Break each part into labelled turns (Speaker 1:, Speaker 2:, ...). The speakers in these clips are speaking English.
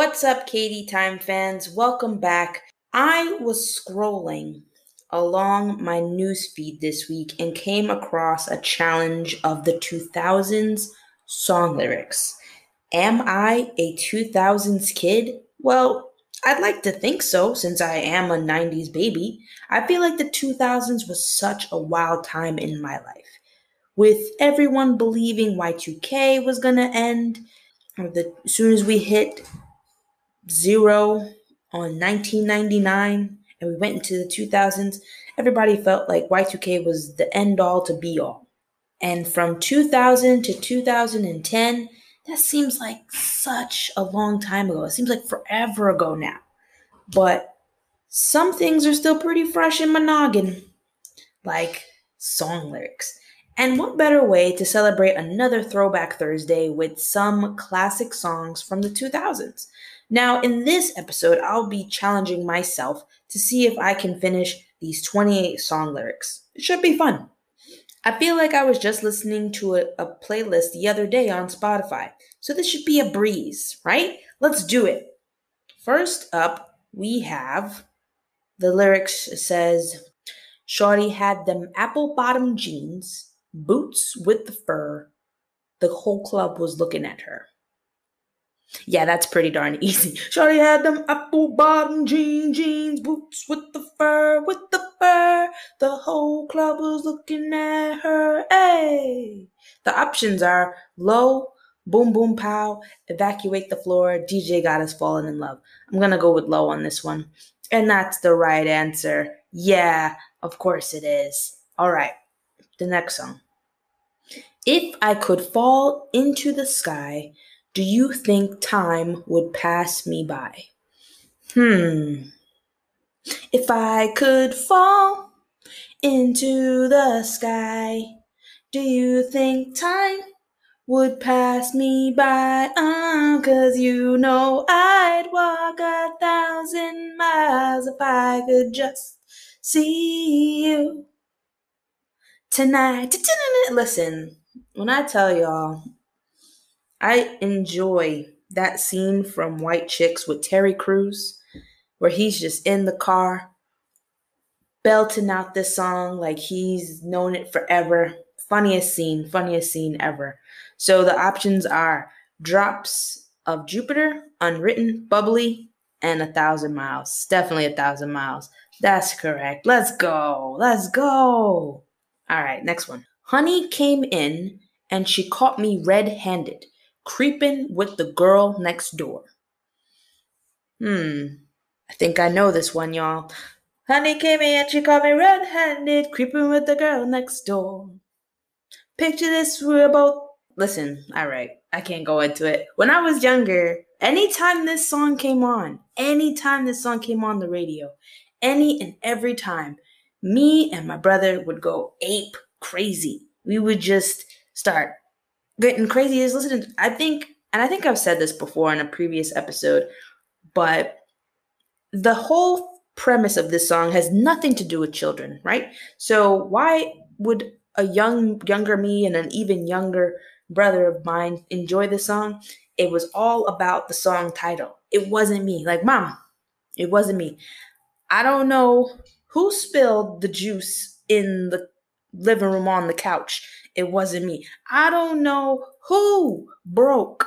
Speaker 1: What's up, KDTime fans? Welcome back. I was scrolling along my newsfeed this week and came across a challenge of the 2000s song lyrics. Am I a 2000s kid? Well, I'd like to think so since I am a 90s baby. I feel like the 2000s was such a wild time in my life. With everyone believing Y2K was gonna end, the, as soon as we hit zero on 1999 and we went into the 2000s, everybody felt like Y2K was the end all to be all. And from 2000 to 2010, that seems like such a long time ago. It seems like forever ago now. But some things are still pretty fresh in my noggin, like song lyrics. And what better way to celebrate another Throwback Thursday with some classic songs from the 2000s? Now, in this episode, I'll be challenging myself to see if I can finish these 28 song lyrics. It should be fun. I feel like I was just listening to a, a, playlist the other day on Spotify, so this should be a breeze, right? Let's do it. First up, we have the lyrics says, Shorty had them apple bottom jeans, boots with the fur. The whole club was looking at her. Yeah, that's pretty darn easy. Shorty had them apple bottom jean jeans, boots with the fur, with the fur. The whole club was looking at her. Hey! The options are low, boom boom pow, evacuate the floor, DJ got us falling in love. I'm gonna go with low on this one. And that's the right answer. Yeah, of course it is. Alright, the next song. If I could fall into the sky, do you think time would pass me by? Hmm. If I could fall into the sky, do you think time would pass me by? Uh, Cause you know I'd walk a thousand miles if I could just see you tonight. Listen, when I tell y'all, I enjoy that scene from White Chicks with Terry Crews, where he's just in the car belting out this song like he's known it forever. Funniest scene, funniest scene ever. So the options are Drops of Jupiter, Unwritten, Bubbly, and A Thousand Miles. Definitely A Thousand Miles. That's correct. Let's go. Let's go. All right, next one. Honey came in and she caught me red handed creeping with the girl next door. Hmm, I think I know this one, y'all. Honey came in, and she caught me red handed, creeping with the girl next door. Picture this, we're both. Listen, alright, I can't go into it. When I was younger, anytime this song came on, anytime this song came on the radio, any and every time, me and my brother would go ape crazy. We would just start getting crazy is listening. I think, and I think I've said this before in a previous episode, but the whole premise of this song has nothing to do with children, right? So why would a young, younger me and an even younger brother of mine enjoy the song? It was all about the song title. It wasn't me. Like, mom, it wasn't me. I don't know who spilled the juice in the living room on the couch it wasn't me. I don't know who broke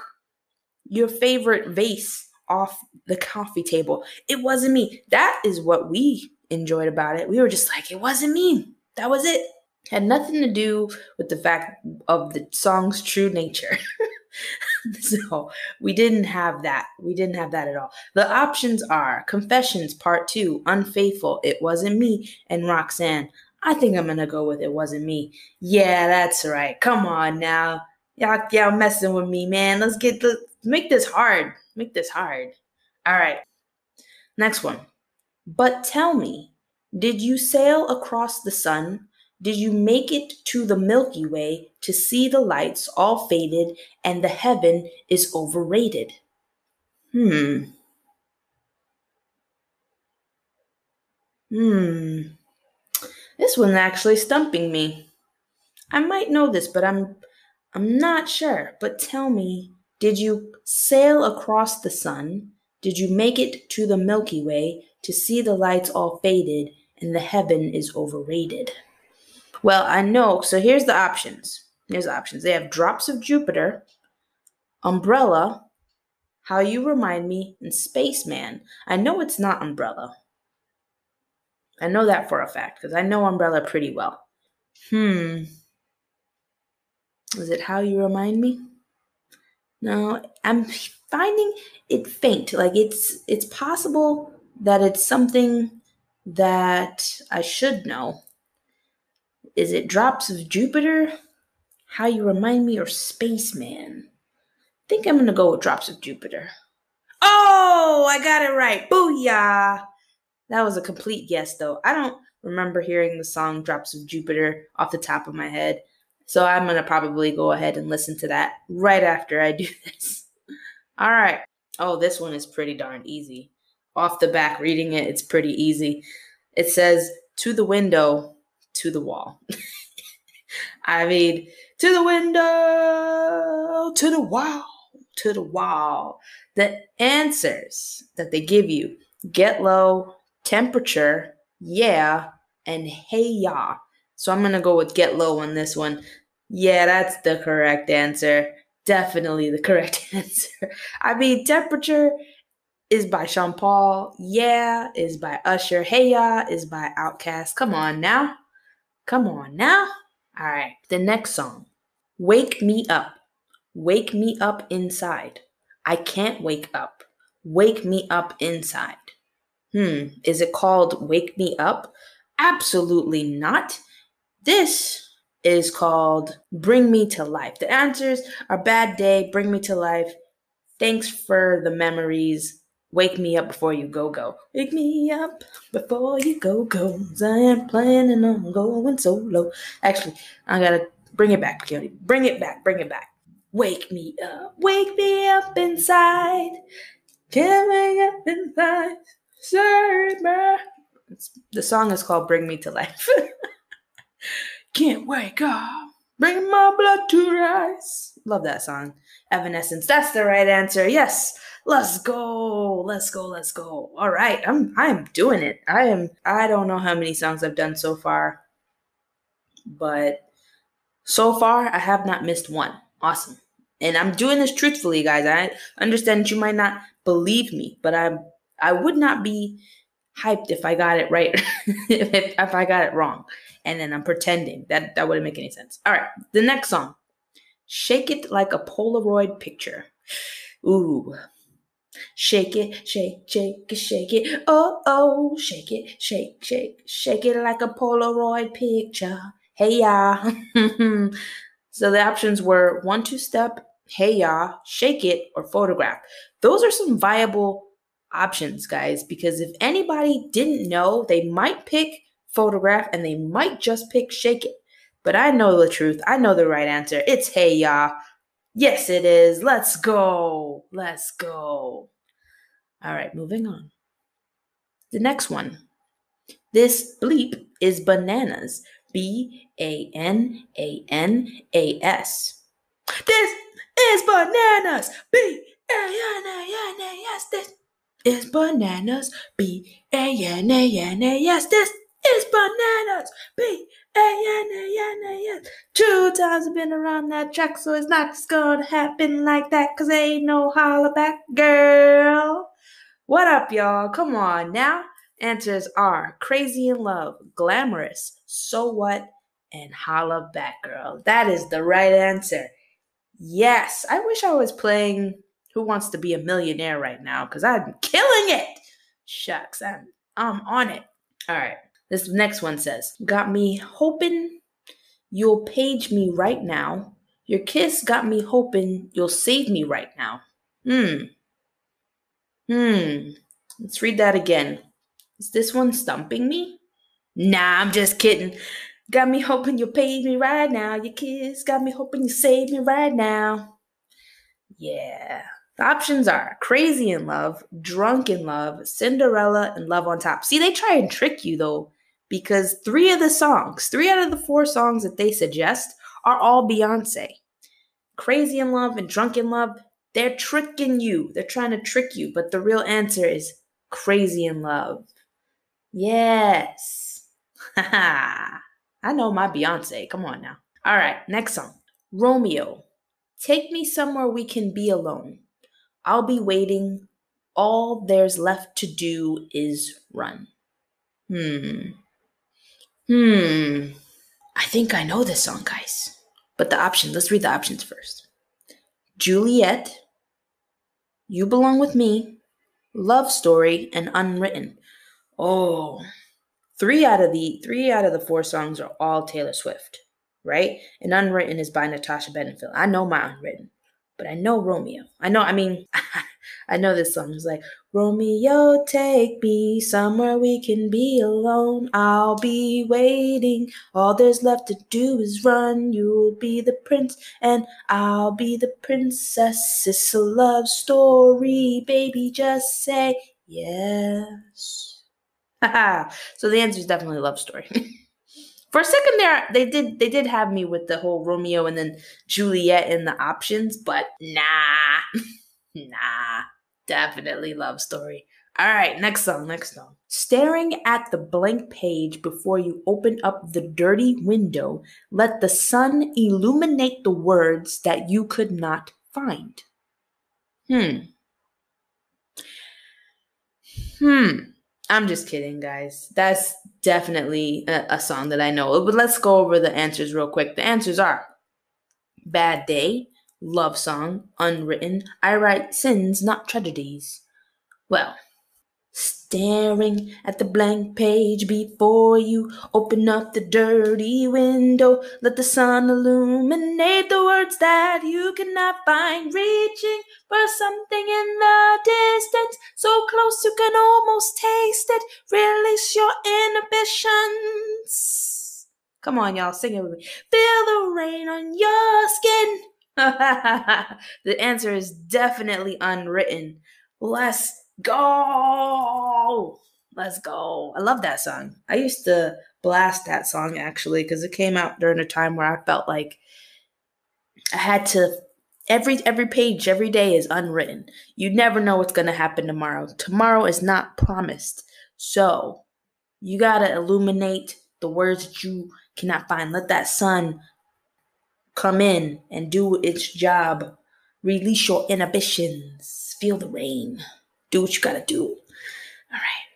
Speaker 1: your favorite vase off the coffee table. It wasn't me. That is what we enjoyed about it. We were just like, it wasn't me. That was it. Had nothing to do with the fact of the song's true nature. so we didn't have that. We didn't have that at all. The options are Confessions Part 2, Unfaithful, It Wasn't Me, and Roxanne. I think I'm gonna go with it wasn't me. Yeah, that's right. Come on now. Y'all, y'all messing with me, man. Let's get the make this hard. Make this hard. All right. Next one. But tell me, did you sail across the sun? Did you make it to the Milky Way to see the lights all faded and the heaven is overrated? Hmm. Hmm. This one's actually stumping me. I might know this, but I'm I'm not sure. But tell me, did you sail across the sun? Did you make it to the Milky Way to see the lights all faded and the heaven is overrated? Well, I know. So here's the options. Here's the options. They have Drops of Jupiter, Umbrella, How You Remind Me, and Spaceman. I know it's not Umbrella. I know that for a fact because I know Umbrella pretty well. Hmm. Is it How You Remind Me? No, I'm finding it faint. Like it's it's possible that it's something that I should know. Is it Drops of Jupiter? How You Remind Me or Spaceman? I think I'm gonna go with Drops of Jupiter. Oh, I got it right. Booyah! That was a complete guess though. I don't remember hearing the song Drops of Jupiter off the top of my head. So I'm going to probably go ahead and listen to that right after I do this. All right. Oh, this one is pretty darn easy. Off the back, reading it, it's pretty easy. It says, To the window, to the wall. I mean, to the window, to the wall, to the wall. The answers that they give you get low, temperature, yeah, and hey ya. So I'm gonna go with get low on this one. Yeah, that's the correct answer. Definitely the correct answer. I mean, temperature is by Sean Paul. Yeah is by Usher. Hey ya is by Outkast. Come on now. Come on now. All right. The next song. Wake me up. Wake me up inside. I can't wake up. Wake me up inside. Hmm, is it called Wake Me Up? Absolutely not. This is called Bring Me to Life. The answers are Bad Day, Bring Me to Life, Thanks for the Memories, Wake Me Up Before You Go Go. Wake me up before you go go. I am planning on going solo. Actually, I gotta bring it back, Coyote. Bring it back, bring it back. Wake me up, wake me up inside. Can't wake up inside. Save me. The song is called Bring Me to Life. Can't wake up. Bring my blood to rise. Love that song. Evanescence. That's the right answer. Yes. Let's go. Let's go. Let's go. All right. I'm I'm doing it. I am I don't know how many songs I've done so far. But so far I have not missed one. Awesome. And I'm doing this truthfully, guys. I understand you might not believe me, but I'm I would not be hyped if I got it right, if, if I got it wrong. And then I'm pretending. That, that wouldn't make any sense. All right, the next song Shake It Like a Polaroid Picture. Ooh. Shake it, shake, shake it, shake it. Oh, oh, shake it, shake, shake, shake it like a Polaroid picture. Hey, ya. so the options were one two step, hey, ya, shake it, or photograph. Those are some viable options, guys, because if anybody didn't know, they might pick photograph and they might just pick shake it. But I know the truth. I know the right answer. It's hey ya. Yes, it is. Let's go. Let's go. All right, moving on. The next one. This bleep is bananas. B A N A N A S. This is bananas. B A N A N A S. This is bananas. B A N A N A S. This is bananas. B A N A N A S. Two times I've been around that track, so it's not just gonna happen like that, cause ain't no holla back, girl. What up, y'all? Come on now. Answers are crazy in love, glamorous, so what, and holla back, girl. That is the right answer. Yes, I wish I was playing who Wants to Be a Millionaire right now because I'm killing it. Shucks, I'm, I'm on it. All right, this next one says, Got me hoping you'll page me right now. Your kiss got me hoping you'll save me right now. Hmm. Hmm. Let's read that again. Is this one stumping me? Nah, I'm just kidding. Got me hoping you'll page me right now. Your kiss got me hoping you save me right now. Yeah. The options are Crazy in Love, Drunk in Love, Cinderella, and Love on Top. See, they try and trick you though, because three of the songs, three out of the four songs that they suggest, are all Beyonce. Crazy in Love and Drunk in Love, They're tricking you. They're trying to trick you, but the real answer is crazy in love. Yes. I know my Beyonce. Come on now. All right, next song. Romeo. Take me somewhere we can be alone. I'll be waiting. All there's left to do is run. Hmm. Hmm. I think I know this song, guys. But the options, let's read the options first. Juliet, You Belong With Me, Love Story, and Unwritten. Oh, three out of the three out of the four songs are all Taylor Swift, right? And Unwritten is by Natasha Bedingfield. I know my Unwritten, but I know Romeo. I know. I mean, I know this song is like Romeo, take me somewhere we can be alone. I'll be waiting. All there's left to do is run. You'll be the prince, and I'll be the princess. It's a love story, baby. Just say yes. so the answer is definitely love story. For a second there, they did they did have me with the whole Romeo and then Juliet in the options, but nah. nah. Definitely love story. All right, next song, next song. Staring at the blank page before you open up the dirty window, let the sun illuminate the words that you could not find. Hmm. Hmm. I'm just kidding, guys. That's definitely a, a song that I know. But let's go over the answers real quick. The answers are Bad Day, love song, unwritten, I write sins, not tragedies. Well, staring at the blank page before you open up the dirty window, let the sun illuminate the words that you cannot find, reaching for something in the distance, so close you can almost taste it. Release your inhibitions. Come on, y'all, sing it with me. Feel the rain on your skin. the answer is definitely unwritten. Let's go. Let's go. I love that song. I used to blast that song actually because it came out during a time where I felt like I had to every every page every day is unwritten. You never know what's going to happen tomorrow. Tomorrow is not promised. So, you got to illuminate the words that you cannot find. Let that sun come in and do its job. Release your inhibitions. Feel the rain. Do what you gotta do. All right.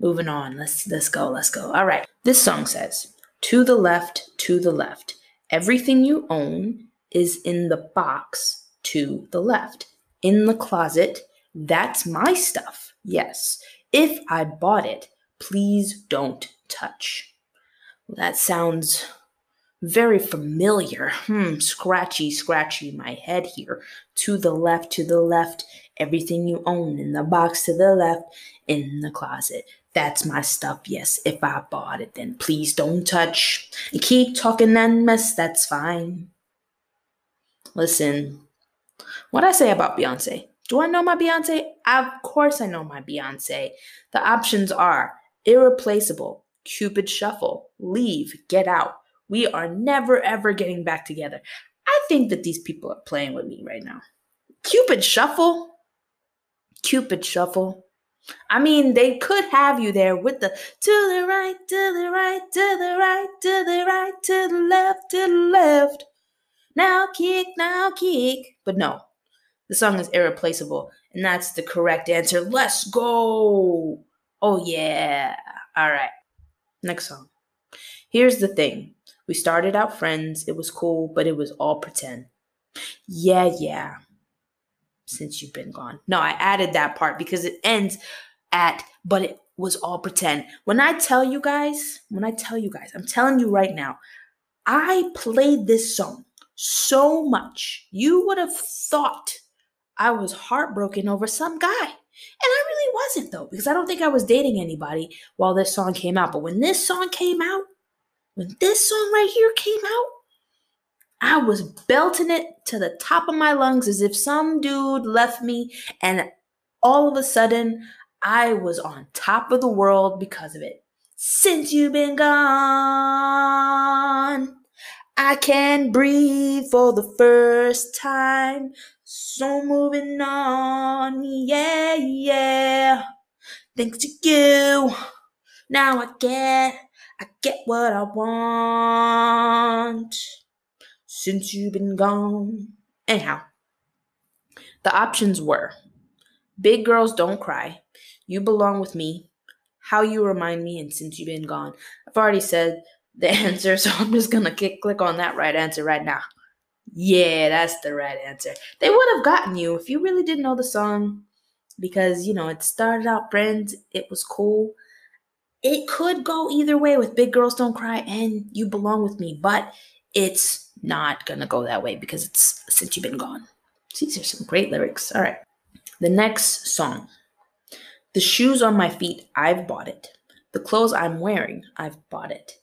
Speaker 1: Moving on. Let's let's go. Let's go. All right. This song says, "To the left, to the left. Everything you own is in the box to the left. In the closet, that's my stuff. Yes. If I bought it, please don't touch." Well, that sounds very familiar. Hmm, scratchy, scratchy my head here. To the left, to the left. Everything you own in the box to the left, in the closet. That's my stuff, yes. If I bought it, then please don't touch. And keep talking and mess, that's fine. Listen, what I say about Beyonce? Do I know my Beyonce? Of course I know my Beyonce. The options are irreplaceable, Cupid shuffle, leave, get out. We are never ever getting back together. I think that these people are playing with me right now. Cupid shuffle? Cupid shuffle. I mean, they could have you there with the to the right, to the right, to the right, to the right, to the left, to the left. Now kick, now kick. But no, the song is irreplaceable, and that's the correct answer. Let's go. Oh, yeah. All right. Next song. Here's the thing we started out friends. It was cool, but it was all pretend. Yeah, yeah. Since you've been gone. No, I added that part because it ends at, but it was all pretend. When I tell you guys, when I tell you guys, I'm telling you right now, I played this song so much. You would have thought I was heartbroken over some guy. And I really wasn't though, because I don't think I was dating anybody while this song came out. But when this song came out, when this song right here came out, I was belting it to the top of my lungs as if some dude left me, and all of a sudden, I was on top of the world because of it. Since you've been gone, I can breathe for the first time. So moving on, yeah, yeah. Thanks to you, now I get, I get what I want. Since you've been gone. Anyhow, the options were Big Girls Don't Cry, You Belong With Me, How You Remind Me, and Since You've Been Gone. I've already said the answer, so I'm just gonna click on that right answer right now. Yeah, that's the right answer. They would have gotten you if you really didn't know the song because, you know, it started out friends, it was cool. It could go either way with Big Girls Don't Cry and You Belong With Me, but it's not gonna go that way because it's since you've been gone. These are some great lyrics. All right. The next song. The shoes on my feet, I've bought it. The clothes I'm wearing, I've bought it.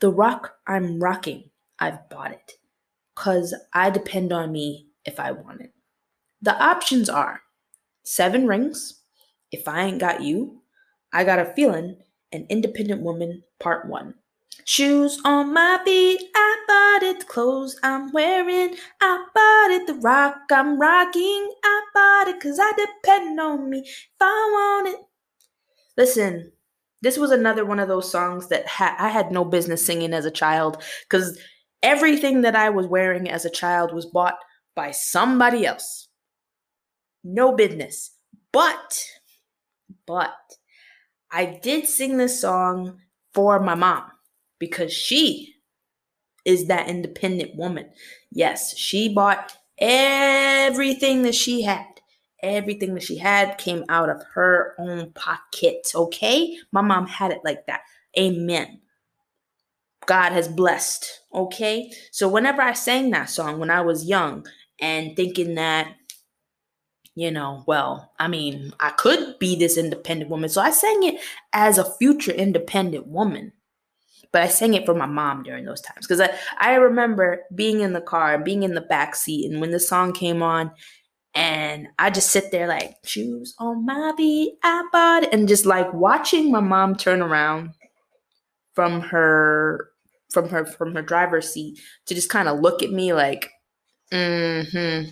Speaker 1: The rock I'm rocking, I've bought it because I depend on me if I want it. The options are Seven Rings, If I Ain't Got You, I Got a Feeling, an Independent Woman Part 1. Shoes on my feet, I bought it. The clothes I'm wearing, I bought it. The rock I'm rocking, I bought it. Cause I depend on me if I want it. Listen, this was another one of those songs that ha- I had no business singing as a child. Cause Everything that I was wearing as a child was bought by somebody else. No business. But, but, I did sing this song for my mom because she is that independent woman. Yes, she bought everything that she had. Everything that she had came out of her own pocket. Okay? My mom had it like that. Amen. God has blessed. Okay. So whenever I sang that song when I was young and thinking that, you know, well, I mean, I could be this independent woman. So I sang it as a future independent woman. But I sang it for my mom during those times because I, I remember being in the car and being in the back seat. And when the song came on, and I just sit there like, shoes on my feet, I bought it. And just like watching my mom turn around from her from her from her driver's seat to just kind of look at me like, mm-hmm.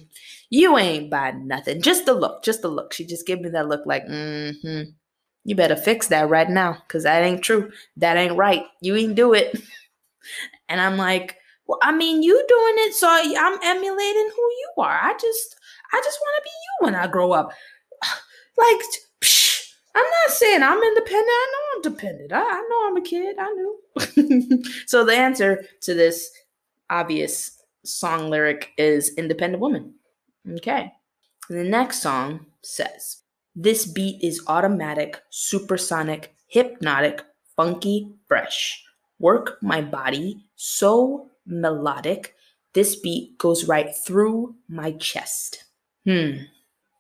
Speaker 1: You ain't buying nothing. Just the look, just the look. She just gave me that look like, mm-hmm. You better fix that right now, because that ain't true. That ain't right. You ain't do it. and I'm like, well, I mean, you doing it, so I'm emulating who you are. I just, I just want to be you when I grow up. Like, I'm not saying I'm independent. I know I'm dependent. I, I know I'm a kid. I knew. so the answer to this obvious song lyric is independent woman. Okay. The next song says, This beat is automatic, supersonic, hypnotic, funky, fresh. Work my body, so melodic. This beat goes right through my chest. Hmm.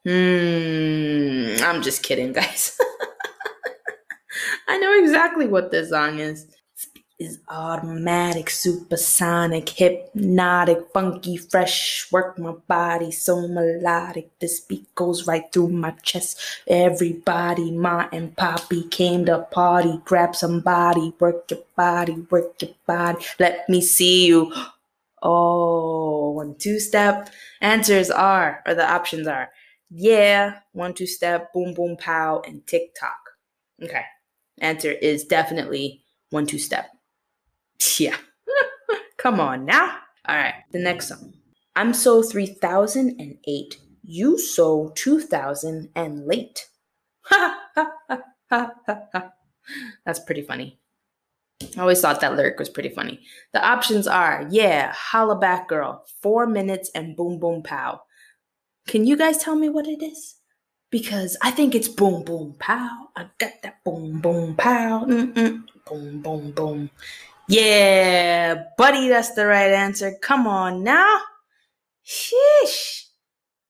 Speaker 1: Hmm. I'm just kidding, guys. I know exactly what this song is. Is automatic, supersonic, hypnotic, funky, fresh. Work my body so melodic. This beat goes right through my chest. Everybody, Ma and Poppy came to party. Grab somebody, work your body, work your body. Let me see you. Oh, one two step. Answers are, or the options are yeah, one two step, boom boom pow, and tick tock. Okay. Answer is definitely one two step. Yeah. Come on now. All right. The next song. I'm so 3008. You so 2000 and late. That's pretty funny. I always thought that lyric was pretty funny. The options are yeah, holla back girl, four minutes and boom boom pow. Can you guys tell me what it is? Because I think it's boom, boom, pow. I got that boom, boom, pow. Mm-mm. Boom, boom, boom. Yeah, buddy, that's the right answer. Come on now. Sheesh.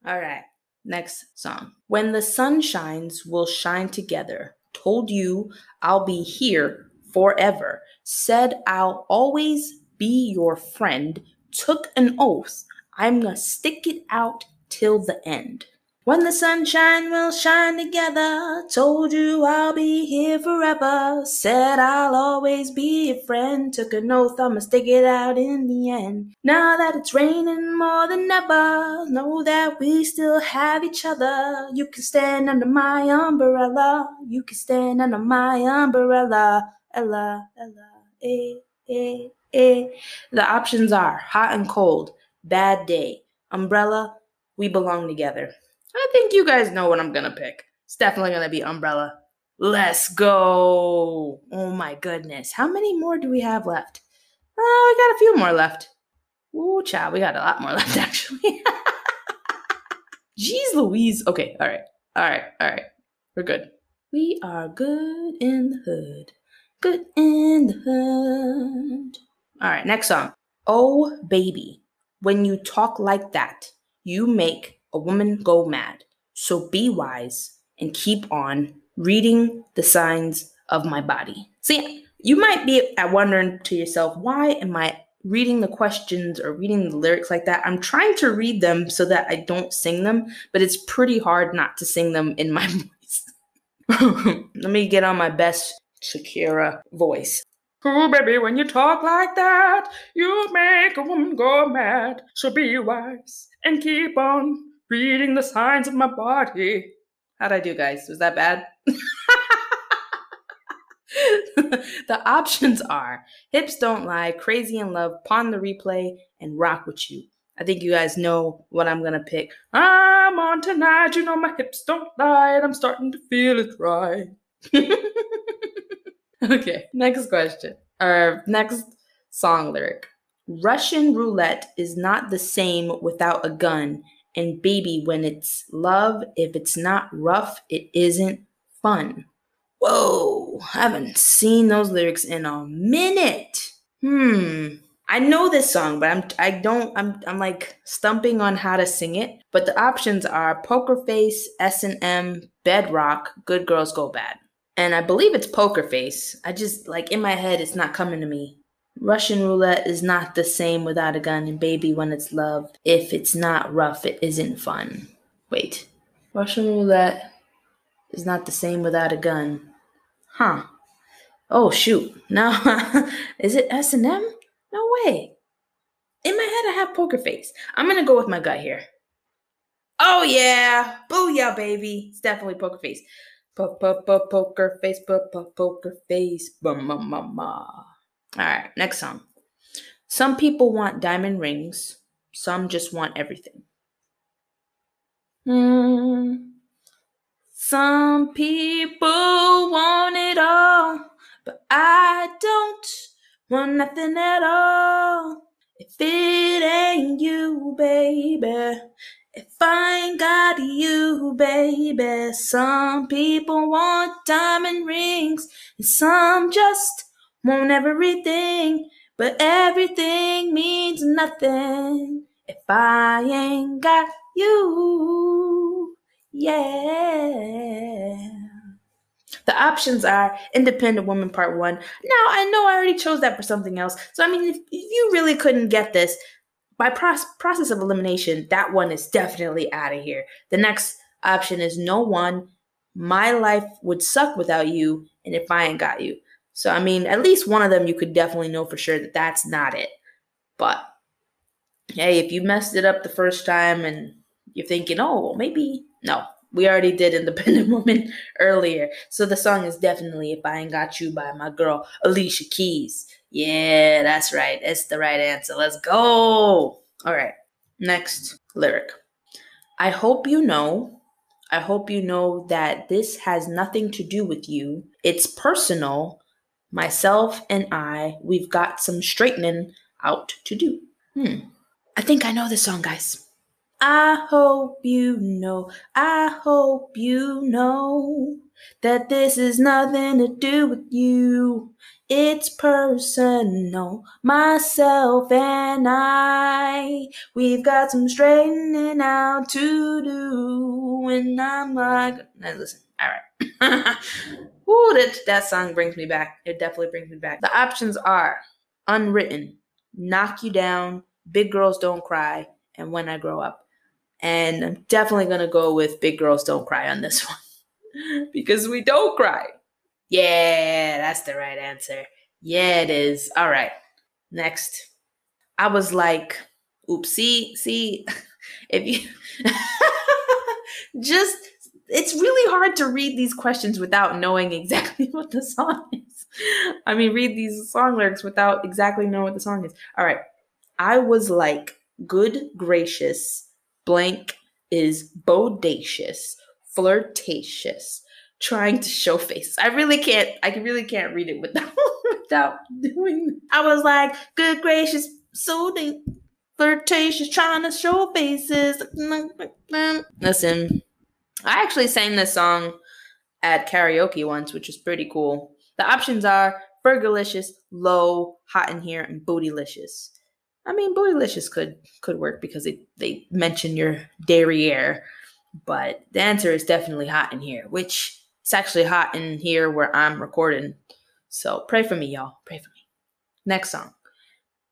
Speaker 1: All right, next song. When the sun shines, we'll shine together. Told you I'll be here forever. Said I'll always be your friend. Took an oath. I'm gonna stick it out till the end. When the sunshine will shine together, told you I'll be here forever. Said I'll always be a friend. Took an oath I'ma stick it out in the end. Now that it's raining more than ever, know that we still have each other. You can stand under my umbrella. You can stand under my umbrella. Ella, Ella, eh, eh, eh. The options are hot and cold, bad day, umbrella, we belong together. I think you guys know what I'm gonna pick. It's definitely gonna be Umbrella. Let's go. Oh my goodness. How many more do we have left? Oh, we got a few more left. Ooh, child, we got a lot more left actually. Jeez Louise. Okay, all right. All right, all right. We're good. We are good in the hood. Good in the hood. All right, next song. Oh, baby, when you talk like that, you make a woman go mad. So be wise and keep on reading the signs of my body. See, you might be wondering to yourself, why am I reading the questions or reading the lyrics like that? I'm trying to read them so that I don't sing them, but it's pretty hard not to sing them in my voice. Let me get on my best Shakira voice. Oh, baby, when you talk like that, you make a woman go mad. So be wise and keep on reading the signs of my body. How'd I do, guys? Was that bad? the options are Hips Don't Lie, Crazy in Love, Pon de Replay, and Rock With You. I think you guys know what I'm gonna pick. I'm on tonight, you know my hips don't lie, and I'm starting to feel it right. okay, next question. Or next song lyric. Russian roulette is not the same without a gun and baby, when it's love, if it's not rough, it isn't fun. Whoa, I haven't seen those lyrics in a minute. Hmm. I know this song, but I'm I don't I'm I'm like stumping on how to sing it. But the options are Poker Face, S and M, Bedrock, Good Girls Go Bad. And I believe it's Poker Face. I just like in my head it's not coming to me. Russian roulette is not the same without a gun, and baby, when it's love, if it's not rough, it isn't fun. Wait. Russian roulette is not the same without a gun. Huh. Oh shoot. Now is it S and M? No way. In my head I have poker face. I'm gonna go with my gut here. Oh yeah. Booyah, baby. It's definitely poker face. Poker face, poker face. Bum bum bum bum. All right, next song. Some people want diamond rings, some just want everything. Mm. Some people want it all, but I don't want nothing at all. If it ain't you, baby, if I ain't got you, baby, some people want diamond rings, and some just want everything, but everything means nothing if I ain't got you. Yeah. The options are Independent Woman Part 1. Now, I know I already chose that for something else. So, I mean, if, if you really couldn't get this, by process of elimination, that one is definitely out of here. The next option is No One. My life would suck without you, and if I ain't got you. So, I mean, at least one of them you could definitely know for sure that that's not it. But hey, if you messed it up the first time and you're thinking, oh, well, maybe, no, we already did Independent Woman earlier. So the song is definitely If I Ain't Got You by my girl, Alicia Keys. Yeah, that's right. It's the right answer. Let's go. All right. Next lyric. I hope you know. I hope you know that this has nothing to do with you. It's personal myself and I, we've got some straightening out to do. Hmm. I think I know this song, guys. I hope you know, I hope you know that this is nothing to do with you. It's personal. Myself and I, we've got some straightening out to do. And I'm like, now listen, all right. Ooh, that, that song brings me back. It definitely brings me back. The options are Unwritten, Knock You Down, Big Girls Don't Cry, and When I Grow Up. And I'm definitely going to go with Big Girls Don't Cry on this one because we don't cry. Yeah, that's the right answer. Yeah, it is. All right. Next. I was like, oops, see, see, if you just it's really hard to read these questions without knowing exactly what the song is. I mean, read these song lyrics without exactly knowing what the song is. All right. I was like, good gracious, blank is bodacious, flirtatious, trying to show face. I really can't, I really can't read it without, without doing I was like, good gracious, so flirtatious, trying to show faces. Listen, I actually sang this song at karaoke once, which is pretty cool. The options are Fergalicious, Low, Hot in Here, and Bootylicious. I mean, Bootylicious could could work because they, they mention your derriere, but the answer is definitely Hot in Here, which it's actually hot in here where I'm recording. So pray for me, y'all. Pray for me. Next song.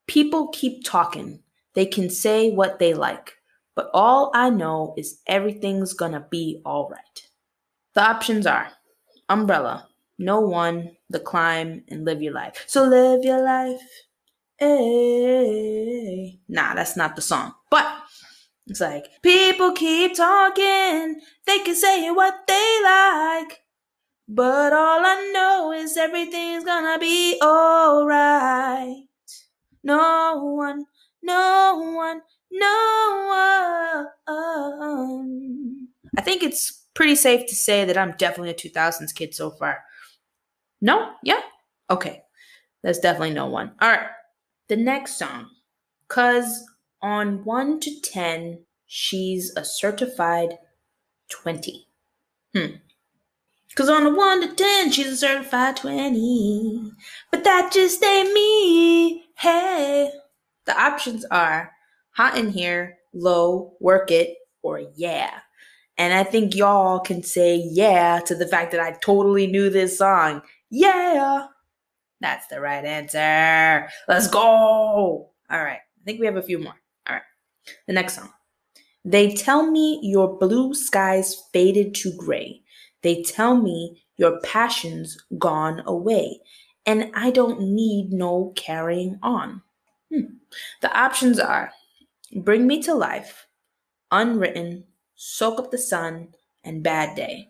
Speaker 1: People keep talking. They can say what they like. But all I know is everything's gonna be alright. The options are umbrella, no one, the climb, and live your life. So live your life. Hey. Nah, that's not the song. But it's like people keep talking, they can say what they like. But all I know is everything's gonna be alright. No one, no one, no one. I think it's pretty safe to say that I'm definitely a 2000s kid so far. No? Yeah? Okay. That's definitely no one. All right. The next song. Cuz on 1 to 10, she's a certified 20. Hmm. Cause on a 1 to 10, she's a certified 20. But that just ain't me. Hey. The options are hot in here, low, work it, or yeah. And I think y'all can say yeah to the fact that I totally knew this song. Yeah. That's the right answer. Let's go. All right. I think we have a few more. All right. The next song. They tell me your blue skies faded to gray. They tell me your passion's gone away. And I don't need no carrying on. Hmm. The options are Bring Me to Life, Unwritten, Soak Up the Sun, and Bad Day.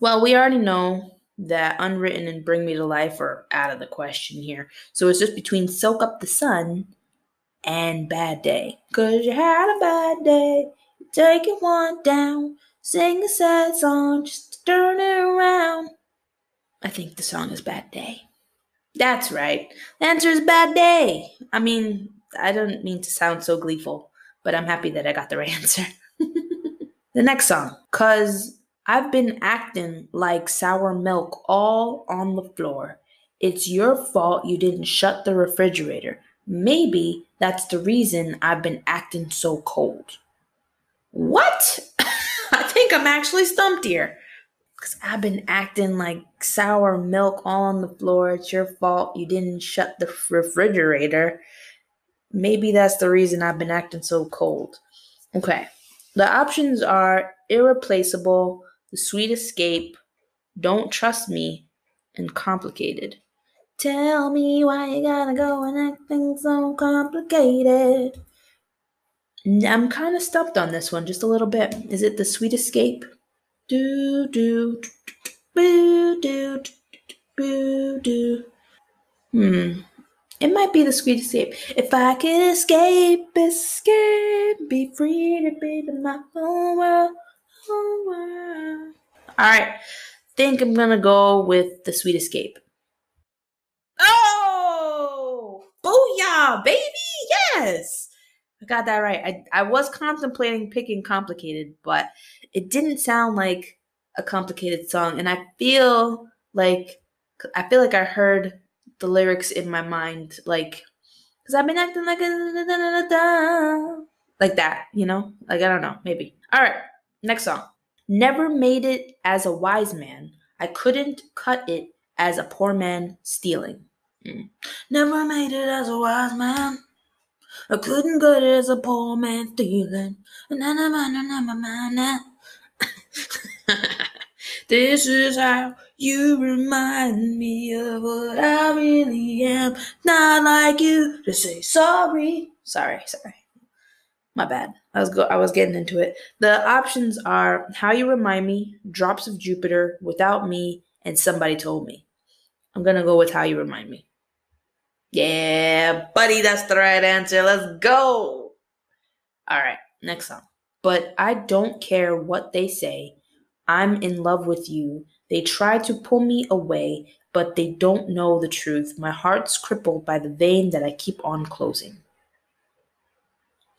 Speaker 1: Well, we already know that Unwritten and Bring Me to Life are out of the question here. So it's just between Soak Up the Sun and Bad Day. Cause you had a bad day, take it one down, sing a sad song just turn it around. I think the song is Bad Day. That's right. Is bad day. I mean, I don't mean to sound so gleeful, but I'm happy that I got the right answer. the next song, cause I've been acting like sour milk all on the floor. It's your fault you didn't shut the refrigerator. Maybe that's the reason I've been acting so cold. What? I think I'm actually stumped here. Because I've been acting like sour milk all on the floor. It's your fault you didn't shut the refrigerator. Maybe that's the reason I've been acting so cold. Okay. The options are irreplaceable, the sweet escape, don't trust me, and complicated. Tell me why you gotta go and acting so complicated. I'm kind of stumped on this one just a little bit. Is it the sweet escape? Do do boo do boo do. Hmm. It might be the sweet escape. If I could escape, escape, be free to be the my whole world, whole world. All right. Think I'm gonna go with the sweet escape. Oh, booyah, baby! Yes. I got that right. I, I was contemplating picking complicated, but it didn't sound like a complicated song. And I feel like I feel like I heard the lyrics in my mind, like because I've been acting like a like that, you know? Like I don't know, maybe. All right, next song. Never made it as a wise man. I couldn't cut it as a poor man stealing. Mm. Never made it as a wise man. I couldn't it as a poor man stealing. Na na na na na na na. This is how you remind me of what I really am. Not like you to say sorry. Sorry, sorry. My bad. I was go- I was getting into it. The options are how you remind me, drops of Jupiter, without me, and somebody told me. I'm gonna go with how you remind me. Yeah, buddy, that's the right answer. Let's go. All right, next song. But I don't care what they say. I'm in love with you. They try to pull me away, but they don't know the truth. My heart's crippled by the vein that I keep on closing.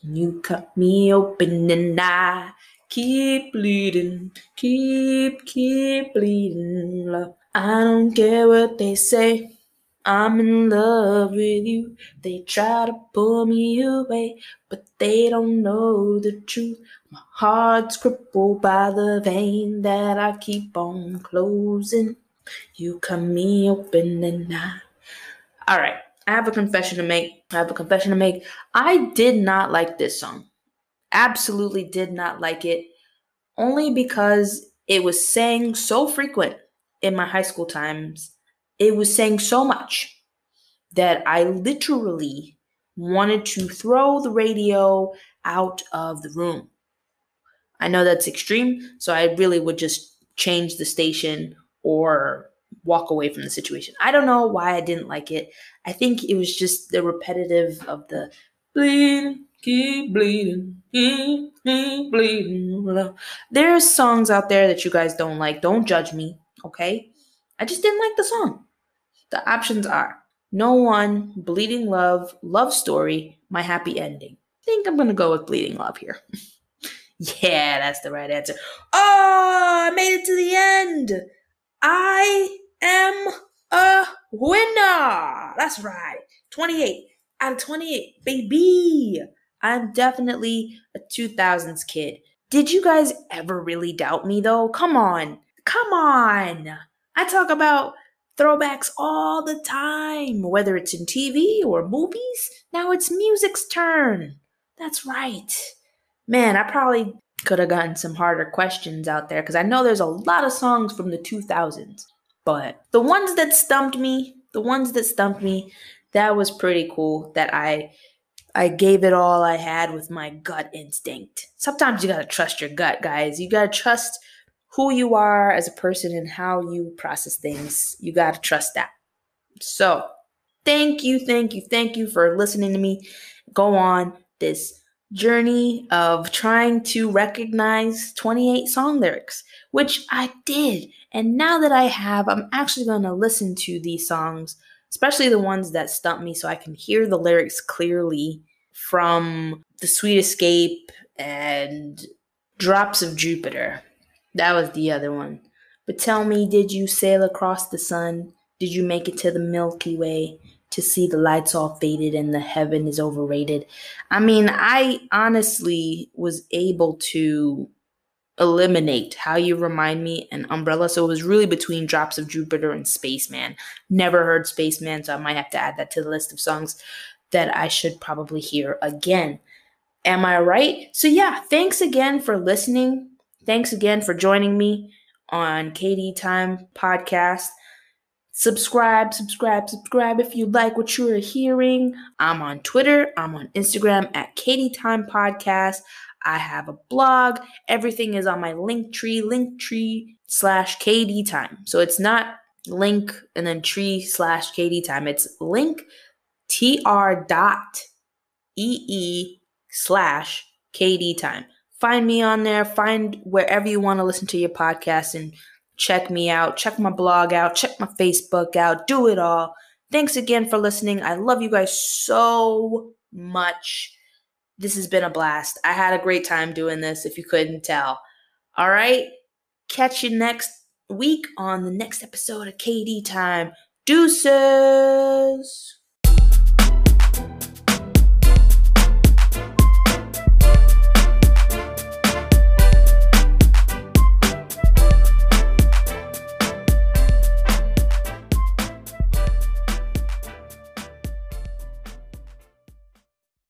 Speaker 1: You cut me open and I keep bleeding, keep, keep bleeding. Love. I don't care what they say. I'm in love with you. They try to pull me away, but they don't know the truth. My heart's crippled by the vein that I keep on closing. You cut me open and I. All right, I have a confession to make. I have a confession to make. I did not like this song. Absolutely did not like it. Only because it was sang so frequent in my high school times it was saying so much that I literally wanted to throw the radio out of the room. I know that's extreme, so I really would just change the station or walk away from the situation. I don't know why I didn't like it. I think it was just the repetitive of the bleeding, keep bleeding, keep, keep bleeding. There's songs out there that you guys don't like. Don't judge me, okay? I just didn't like the song. The options are No One, Bleeding Love, Love Story, My Happy Ending. I think I'm going to go with Bleeding Love here. yeah, that's the right answer. Oh, I made it to the end. I am a winner. That's right. 28 out of 28, baby. I'm definitely a 2000s kid. Did you guys ever really doubt me though? Come on. Come on. I talk about throwbacks all the time, whether it's in TV or movies. Now it's music's turn. That's right. Man, I probably could have gotten some harder questions out there because I know there's a lot of songs from the 2000s. But the ones that stumped me, the ones that stumped me, that was pretty cool that I I gave it all I had with my gut instinct. Sometimes you got to trust your gut, guys. You got to trust who you are as a person and how you process things. You got to trust that. So, thank you, thank you, thank you for listening to me go on this journey of trying to recognize 28 song lyrics, which I did. And now that I have, I'm actually going to listen to these songs, especially the ones that stump me, so I can hear the lyrics clearly from The Sweet Escape and Drops of Jupiter. That was the other one. But tell me, did you sail across the sun? Did you make it to the Milky Way to see the lights all faded and the heaven is overrated? I mean, I honestly was able to eliminate How You Remind Me and Umbrella. So it was really between Drops of Jupiter and Spaceman. Never heard Spaceman, so I might have to add that to the list of songs that I should probably hear again. Am I right? So, yeah, thanks again for listening. Thanks again for joining me on KD Time Podcast. Subscribe, subscribe, subscribe if you like what you're hearing. I'm on Twitter, I'm on Instagram at KD Time Podcast. I have a blog. Everything is on my link tree, link tree slash KD Time. So it's not link and then tree slash KD Time. It's link tr dot ee slash KD Time find me on there, find wherever you want to listen to your podcast and check me out, check my blog out, check my Facebook out, do it all. Thanks again for listening. I love you guys so much. This has been a blast. I had a great time doing this, if you couldn't tell. All right. Catch you next week on the next episode of KD Time. Deuces.